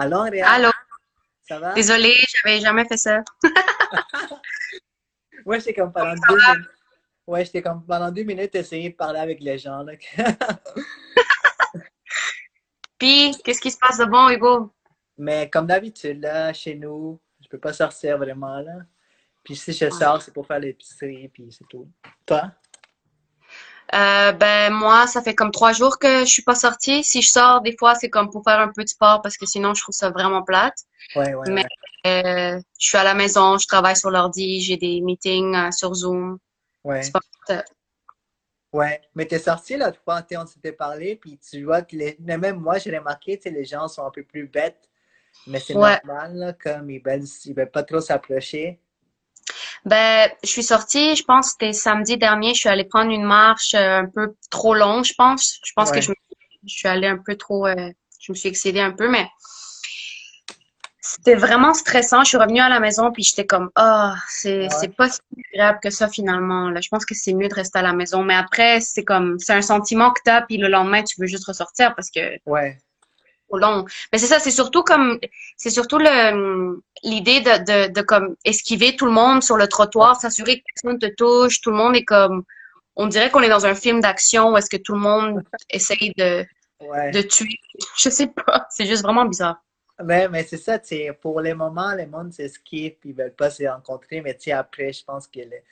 Allô, Andrea? Allô? Ça va? Désolée, j'avais jamais fait ça. Ouais, j'étais comme pendant deux minutes. Ouais, j'étais comme pendant deux minutes essayer de parler avec les gens, là. Puis, qu'est-ce qui se passe de bon, Hugo? Mais comme d'habitude, là, chez nous, je peux pas sortir vraiment, là. Puis si je sors, c'est pour faire l'épicerie, puis c'est tout. Toi? Euh, ben, moi, ça fait comme trois jours que je suis pas sortie. Si je sors, des fois, c'est comme pour faire un peu de sport parce que sinon, je trouve ça vraiment plate. Ouais, ouais, Mais ouais. euh, je suis à la maison, je travaille sur l'ordi, j'ai des meetings euh, sur Zoom. Ouais. Ça. Ouais, mais t'es sorti l'autre fois, on s'était parlé, puis tu vois que les... même moi, j'ai remarqué, sais, les gens sont un peu plus bêtes, mais c'est Ouais. normal, là, comme ils veulent, ils veulent pas trop s'approcher. Ben, je suis sortie, je pense que c'était samedi dernier, je suis allée prendre une marche euh, un peu trop longue, je pense. Je pense que je, me- je suis allée un peu trop, euh, je me suis excédée un peu, mais c'était vraiment stressant. Je suis revenue à la maison puis j'étais comme, ah, c'est, ouais, c'est pas si agréable que ça finalement, là. Je pense que c'est mieux de rester à la maison. Mais après, c'est comme, c'est un sentiment que t'as puis le lendemain, tu veux juste ressortir parce que ouais, trop long. Mais c'est ça, c'est surtout comme, c'est surtout le, l'idée de, de, de comme esquiver tout le monde sur le trottoir, s'assurer que personne te touche, tout le monde est comme, on dirait qu'on est dans un film d'action où est-ce que tout le monde essaye de, ouais. de tuer. Je sais pas, c'est juste vraiment bizarre. Mais, mais c'est ça, tu sais, pour les moments, les mondes s'esquivent, puis ils veulent pas se rencontrer, mais tu sais, après, je pense que le-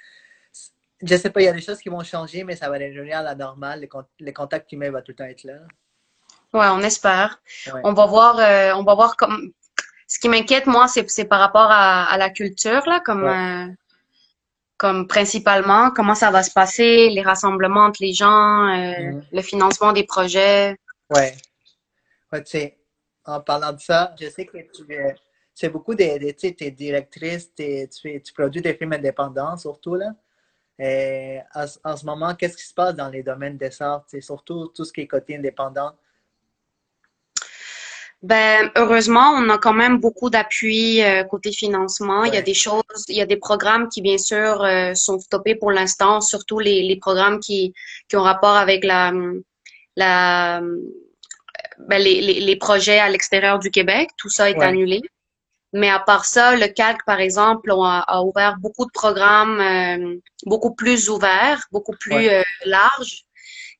je sais pas, il y a des choses qui vont changer, mais ça va revenir à la normale, le, con- le contact humain va tout le temps être là. Ouais, on espère. Ouais, On va voir, euh, on va voir comme, ce qui m'inquiète, moi, c'est, par rapport à, à la culture, là, comme, ouais, euh, comme principalement, comment ça va se passer, les rassemblements entre les gens, euh, mhm, le financement des projets. ouais. Ouais, tu sais, en parlant de ça, je sais que tu c'est beaucoup des, des- tu t'es directrice, tu tu produis des films indépendants surtout là. Et en, ce en ce moment, qu'est-ce qui se passe dans les domaines des arts, surtout tout ce qui est côté indépendant? Ben, heureusement, on a quand même beaucoup d'appui euh, côté financement. Il y a des choses, il y a des programmes qui, bien sûr, euh, sont stoppés pour l'instant, surtout les, les programmes qui, qui ont rapport avec la, la, ben, les, les, les projets à l'extérieur du Québec. Tout ça est ouais, annulé. Mais à part ça, le CALC, par exemple, on a, a ouvert beaucoup de programmes euh, beaucoup plus ouverts, beaucoup plus ouais, euh, larges,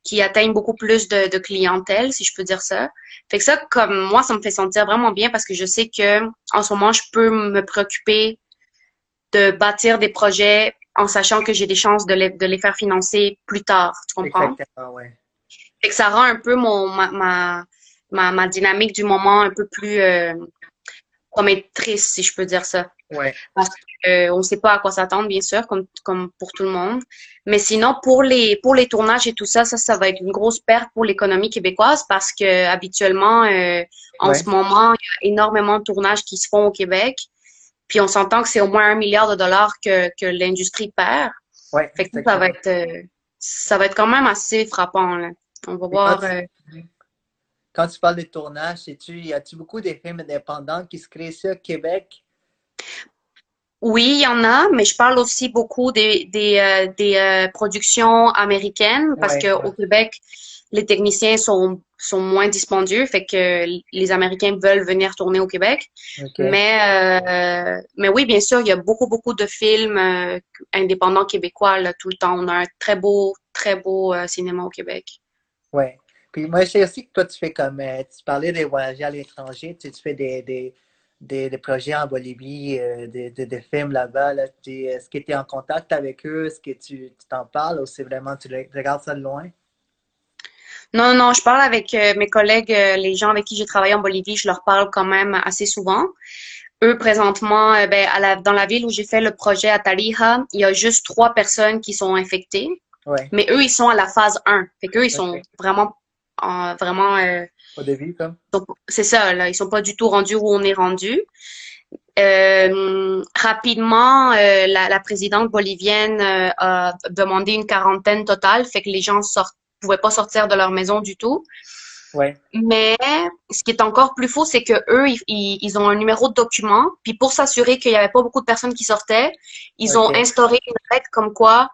qui atteignent beaucoup plus de, de clientèle, si je peux dire ça. Fait que ça, comme moi, ça me fait sentir vraiment bien parce que je sais que en ce moment, je peux me préoccuper de bâtir des projets en sachant que j'ai des chances de les, de les faire financer plus tard. Tu comprends? exactement, ouais. Fait que ça rend un peu mon ma, ma, ma, ma dynamique du moment un peu plus euh, promettrice, si je peux dire ça. Ouais, Parce que, euh, on ne sait pas à quoi s'attendre, bien sûr, comme, comme pour tout le monde. Mais sinon, pour les, pour les tournages et tout ça, ça, ça va être une grosse perte pour l'économie québécoise parce que habituellement, euh, en ce moment, il y a énormément de tournages qui se font au Québec. Puis on s'entend que c'est au moins un milliard de dollars que, que l'industrie perd. ouais, Fait que ça, ça va exactement. être, euh, ça va être quand même assez frappant, là. On va Et quand voir. tu, euh, quand tu parles de tournage, y a-tu beaucoup de films indépendants qui se créent ici au Québec? Oui, il y en a, mais je parle aussi beaucoup des, des, euh, des euh, productions américaines parce Ouais, que au ouais, Québec, les techniciens sont, sont moins dispendieux, fait que les Américains veulent venir tourner au Québec. Mais, euh, mais oui, bien sûr, il y a beaucoup, beaucoup de films indépendants québécois là, tout le temps. On a un très beau, très beau cinéma au Québec. ouais. Puis moi, je sais aussi que toi, tu fais comme, tu parlais des voyages à l'étranger, tu fais des, des, des, des projets en Bolivie, euh, des, des, des films là-bas, là, est-ce que tu es en contact avec eux? Est-ce que tu t'en parles ou c'est vraiment, tu regardes ça de loin? Non, non, je parle avec euh, mes collègues, euh, les gens avec qui j'ai travaillé en Bolivie, je leur parle quand même assez souvent. Eux, présentement, ben, à la, dans la ville où j'ai fait le projet à Tarija, il y a juste trois personnes qui sont infectées, Ouais, mais eux, ils sont à la phase 1. Fait qu'eux, ils sont vraiment, en- vraiment, Au début, comme? sont- c'est ça, là, ils sont pas du tout rendus où on est rendu. Euh, rapidement, euh, la, la présidente bolivienne euh, a demandé une quarantaine totale, fait que les gens sortent, pouvaient pas sortir de leur maison du tout. Ouais, Mais ce qui est encore plus faux, c'est que eux, ils, ont un numéro de document. Puis pour s'assurer qu'il n'y avait pas beaucoup de personnes qui sortaient, ils ont instauré une règle comme quoi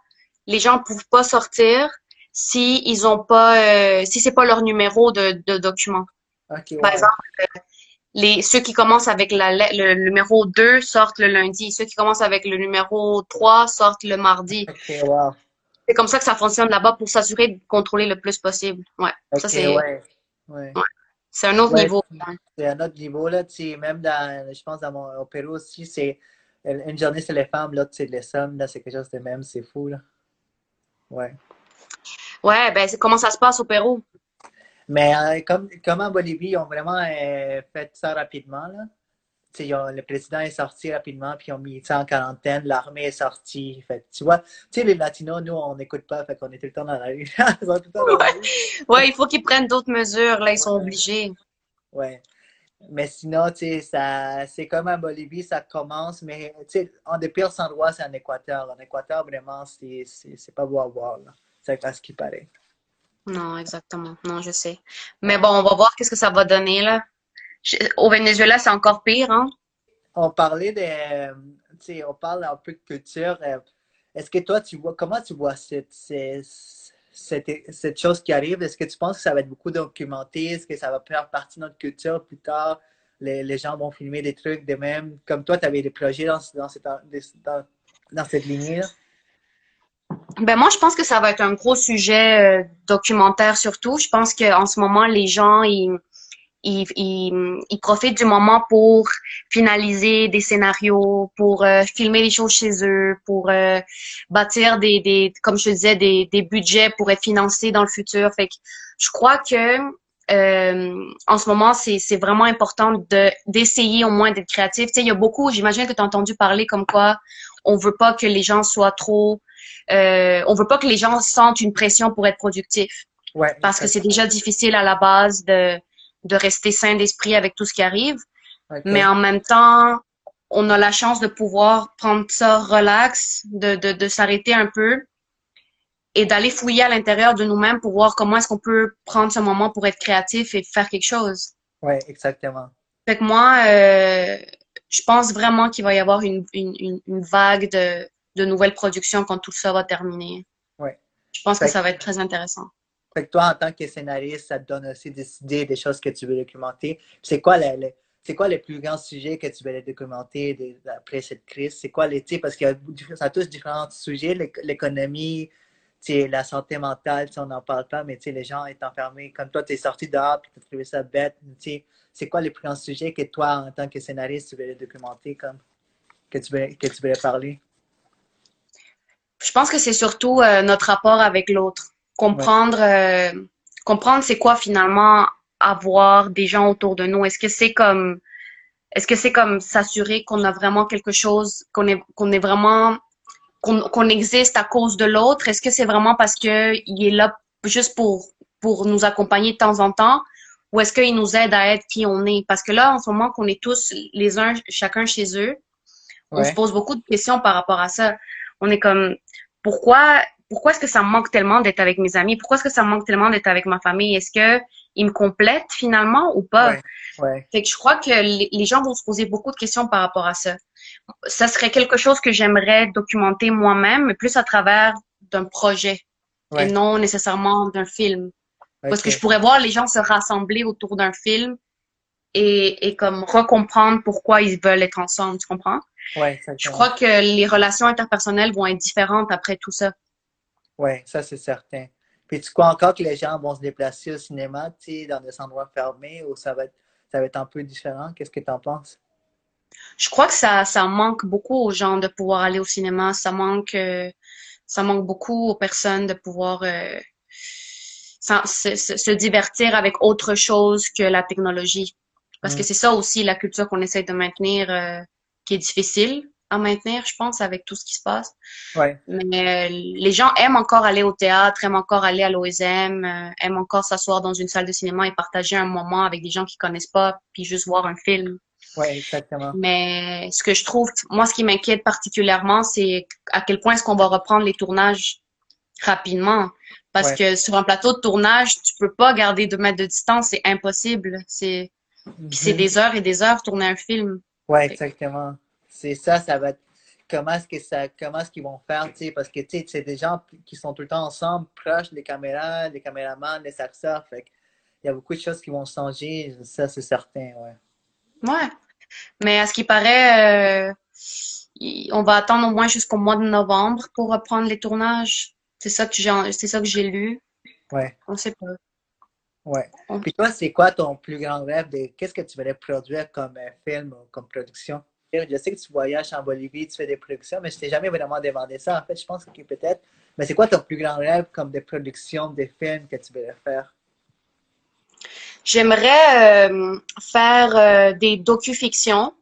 les gens ne peuvent pas sortir si ils ont pas, euh, si c'est pas leur numéro de, de document. Par exemple, les, ceux qui commencent avec la, le numéro 2 sortent le lundi. Ceux qui commencent avec le numéro 3 sortent le mardi. C'est comme ça que ça fonctionne là-bas pour s'assurer de contrôler le plus possible. Ouais. ça, c'est. Ouais. C'est un autre niveau. C'est un autre niveau, là. Même dans, je pense, dans mon au Pérou aussi, c'est une journée, c'est les femmes, l'autre, c'est les hommes. Là, c'est quelque chose de même. C'est fou, là. Ouais. Ouais, ben, comment ça se passe au Pérou? Mais euh, comme, comme en Bolivie, ils ont vraiment euh, fait ça rapidement. Là. le président est sorti rapidement, puis ils ont mis ça en quarantaine, l'armée est sortie. Fait, tu vois, tu sais, les Latinos, nous, on n'écoute pas, fait qu'on est tout le temps dans la rue. ouais. il faut qu'ils prennent d'autres mesures, là, ils sont obligés. Ouais. Mais sinon, tu sais, c'est comme en Bolivie, ça commence, mais tu sais, un des pires endroits, c'est en Équateur. En Équateur, vraiment, c'est pas beau à voir, là. C'est ce qui paraît. Non, exactement. Non, je sais. Mais bon, on va voir qu'est-ce que ça va donner, là. Au Venezuela, c'est encore pire, hein? On parlait de, tu sais, on parle un peu de culture. Euh, est-ce que toi, tu vois, comment tu vois cette, cette, cette chose qui arrive? Est-ce que tu penses que ça va être beaucoup documenté? Est-ce que ça va faire partie de notre culture plus tard? Les, les gens vont filmer des trucs de même? Comme toi, tu avais des projets dans, dans cette, dans, dans cette lignée-là? Ben moi, je pense que ça va être un gros sujet euh, documentaire surtout. Je pense qu'en ce moment, les gens, ils, ils, ils, profitent du moment pour finaliser des scénarios, pour euh, filmer les choses chez eux, pour euh, bâtir des, des, comme je disais, des, des budgets pour être financés dans le futur. Fait que je crois que en ce moment, c'est vraiment important de d'essayer au moins d'être créatif. Tu sais, il y a beaucoup, j'imagine que tu as entendu parler comme quoi on veut pas que les gens soient trop euh, on veut pas que les gens sentent une pression pour être productifs. Ouais, parce que c'est déjà difficile à la base de, de rester sain d'esprit avec tout ce qui arrive. Mais en même temps, on a la chance de pouvoir prendre ça relax, de, de, de s'arrêter un peu et d'aller fouiller à l'intérieur de nous-mêmes pour voir comment est-ce qu'on peut prendre ce moment pour être créatif et faire quelque chose. Oui, exactement. Fait que moi, euh, je pense vraiment qu'il va y avoir une, une, une vague de, de nouvelles productions quand tout ça va terminer. Ouais. Je pense que ça va être très intéressant. Fait que toi, en tant que scénariste, ça te donne aussi des idées, des choses que tu veux documenter. C'est quoi les, c'est quoi les plus grands sujets que tu veux documenter après cette crise? C'est quoi les, parce que ça tous différents sujets, l'économie, la santé mentale, on n'en parle pas, mais les gens étant enfermés, comme toi, tu es sorti dehors et tu as trouvé ça bête, c'est quoi les plus grands sujets que toi, en tant que scénariste, tu veux documenter, comme, que tu veux, que tu veux parler? Je pense que c'est surtout euh, notre rapport avec l'autre. Comprendre, euh, comprendre c'est quoi finalement avoir des gens autour de nous. Est-ce que c'est comme, est-ce que c'est comme s'assurer qu'on a vraiment quelque chose, qu'on est, qu'on est vraiment, qu'on existe à cause de l'autre? Est-ce que c'est vraiment parce que il est là juste pour, pour nous accompagner de temps en temps? Ou est-ce qu'il nous aide à être qui on est? Parce que là, en ce moment qu'on est tous les uns, chacun chez eux, on se pose beaucoup de questions par rapport à ça. On est comme, pourquoi pourquoi est-ce que ça me manque tellement d'être avec mes amis? Pourquoi est-ce que ça me manque tellement d'être avec ma famille? Est-ce que ils me complètent finalement ou pas? Ouais, Fait que je crois que les gens vont se poser beaucoup de questions par rapport à ça. Ça serait quelque chose que j'aimerais documenter moi-même, mais plus à travers d'un projet et non nécessairement d'un film. Parce que je pourrais voir les gens se rassembler autour d'un film et, et comme recomprendre pourquoi ils veulent être ensemble, tu comprends? Ouais, je crois que les relations interpersonnelles vont être différentes après tout ça. Oui, ça c'est certain. Puis tu crois encore que les gens vont se déplacer au cinéma, tu sais, dans des endroits fermés ou ça va être, ça va être un peu différent? Qu'est-ce que tu en penses? Je crois que ça, ça manque beaucoup aux gens de pouvoir aller au cinéma. Ça manque, euh, ça manque beaucoup aux personnes de pouvoir euh, se, se, divertir avec autre chose que la technologie. Parce que mm. c'est ça aussi la culture qu'on essaie de maintenir, euh, qui est difficile à maintenir, je pense, avec tout ce qui se passe. Ouais. Mais euh, les gens aiment encore aller au théâtre, aiment encore aller à l'OSM, euh, aiment encore s'asseoir dans une salle de cinéma et partager un moment avec des gens qui connaissent pas, puis juste voir un film. Oui, exactement. Mais ce que je trouve, moi, ce qui m'inquiète particulièrement, c'est à quel point est-ce qu'on va reprendre les tournages rapidement. Parce que sur un plateau de tournage, tu peux pas garder deux mètres de distance, c'est impossible. C'est c'est mhm. des heures et des heures tourner un film. Oui, exactement. C'est ça, ça va être comment est-ce que ça comment est-ce qu'ils vont faire, tu sais, parce que tu sais, c'est des gens qui sont tout le temps ensemble, proches des caméras, des caméramans, des acteurs. Fait il y a beaucoup de choses qui vont changer, ça c'est certain, ouais. Ouais. Mais à ce qui paraît, euh, on va attendre au moins jusqu'au mois de novembre pour reprendre les tournages. C'est ça que j'ai, c'est ça que j'ai lu. Ouais. On sait pas. Ouais. Puis toi, c'est quoi ton plus grand rêve de qu'est-ce que tu voudrais produire comme euh, film ou comme production? Je sais que tu voyages en Bolivie, tu fais des productions, mais je t'ai jamais vraiment demandé ça. En fait, je pense que peut-être. Mais c'est quoi ton plus grand rêve comme de production des films que tu voudrais faire? J'aimerais euh, faire euh, des docu-fictions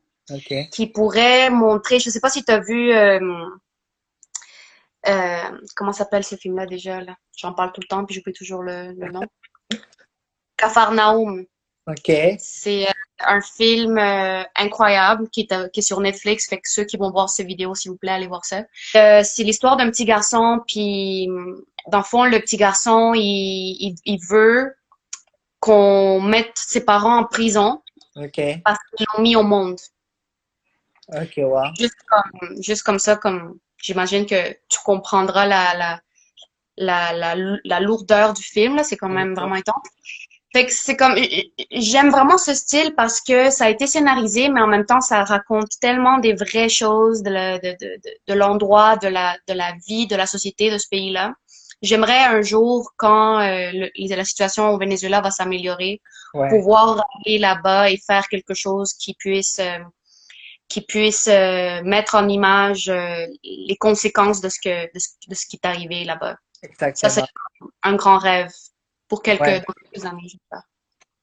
qui pourraient montrer. Je ne sais pas si tu as vu. Euh, comment s'appelle ce film-là déjà? Là? J'en parle tout le temps, puis j'oublie toujours le, le nom. OK. C'est un film incroyable qui est, qui est, sur Netflix. Fait que ceux qui vont voir cette vidéo, s'il vous plaît, allez voir ça. c'est l'histoire d'un petit garçon, puis dans le fond, le petit garçon, il, il, il veut qu'on mette ses parents en prison parce qu'ils l'ont mis au monde. OK, wow. Juste comme, juste comme ça, comme j'imagine que tu comprendras la, la, la, la, la lourdeur du film. C'est quand même vraiment intense. Fait que c'est comme j'aime vraiment ce style parce que ça a été scénarisé, mais en même temps ça raconte tellement des vraies choses de, de, de, de l'endroit, de la, de la vie, de la société de ce pays-là j'aimerais un jour, quand euh, la situation au Venezuela va s'améliorer, pouvoir aller là-bas et faire quelque chose qui puisse euh, qui puisse euh, mettre en image les conséquences de ce que de ce, qui est arrivé là-bas. Exactement. Ça c'est un grand rêve pour quelques, années, j'espère.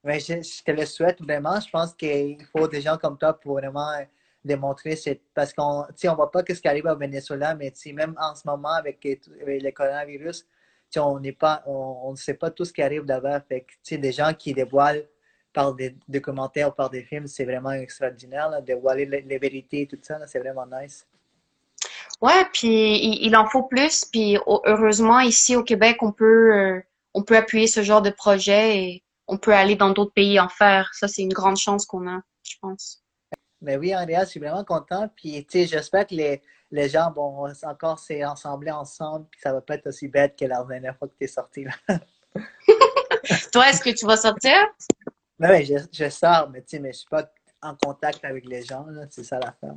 Mais je, je, te le souhaite vraiment. Je pense qu'il faut des gens comme toi pour vraiment démontrer cette parce qu'on on voit pas ce qui arrive au Venezuela mais même en ce moment avec, le coronavirus on n'est pas on ne sait pas tout ce qui arrive là-bas fait que des gens qui dévoilent par des documentaires ou par des films c'est vraiment extraordinaire là, dévoiler les, vérités et tout ça c'est vraiment nice ouais puis il, en faut plus puis heureusement ici au Québec on peut euh, on peut appuyer ce genre de projet et on peut aller dans d'autres pays en faire ça c'est une grande chance qu'on a je pense mais oui, Andrea, je suis vraiment content. Puis, tu sais, j'espère que les, les gens vont encore s'assembler ensemble, puis ça va pas être aussi bête que la dernière fois que tu es sorti. Là. Toi, est-ce que tu vas sortir? Oui, je, je sors, mais tu sais, mais je suis pas en contact avec les gens, c'est ça l'affaire.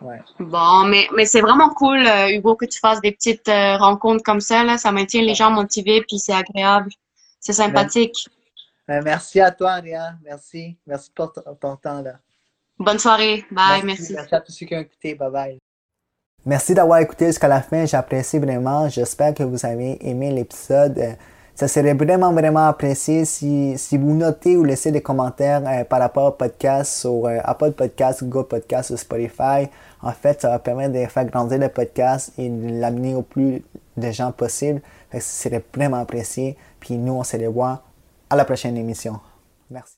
Ouais. Bon, mais, mais c'est vraiment cool, euh, Hugo, que tu fasses des petites euh, rencontres comme ça. Là. Ça maintient les gens motivés, puis c'est agréable. C'est sympathique. Ben, merci à toi, Andrea. Merci. Merci pour ton temps. Là. Bonne soirée. Bye. Merci. Merci, à tous ceux qui ont écouté. Bye bye. Merci d'avoir écouté jusqu'à la fin. J'apprécie vraiment. J'espère que vous avez aimé l'épisode. Ça serait vraiment, vraiment apprécié si, si vous notez ou laissez des commentaires euh, par rapport au podcast sur euh, Apple Podcast, Google Podcast ou Spotify. En fait, ça va permettre de faire grandir le podcast et de l'amener au plus de gens possible. Ça serait vraiment apprécié. Puis nous, on se revoit à la prochaine émission. Merci.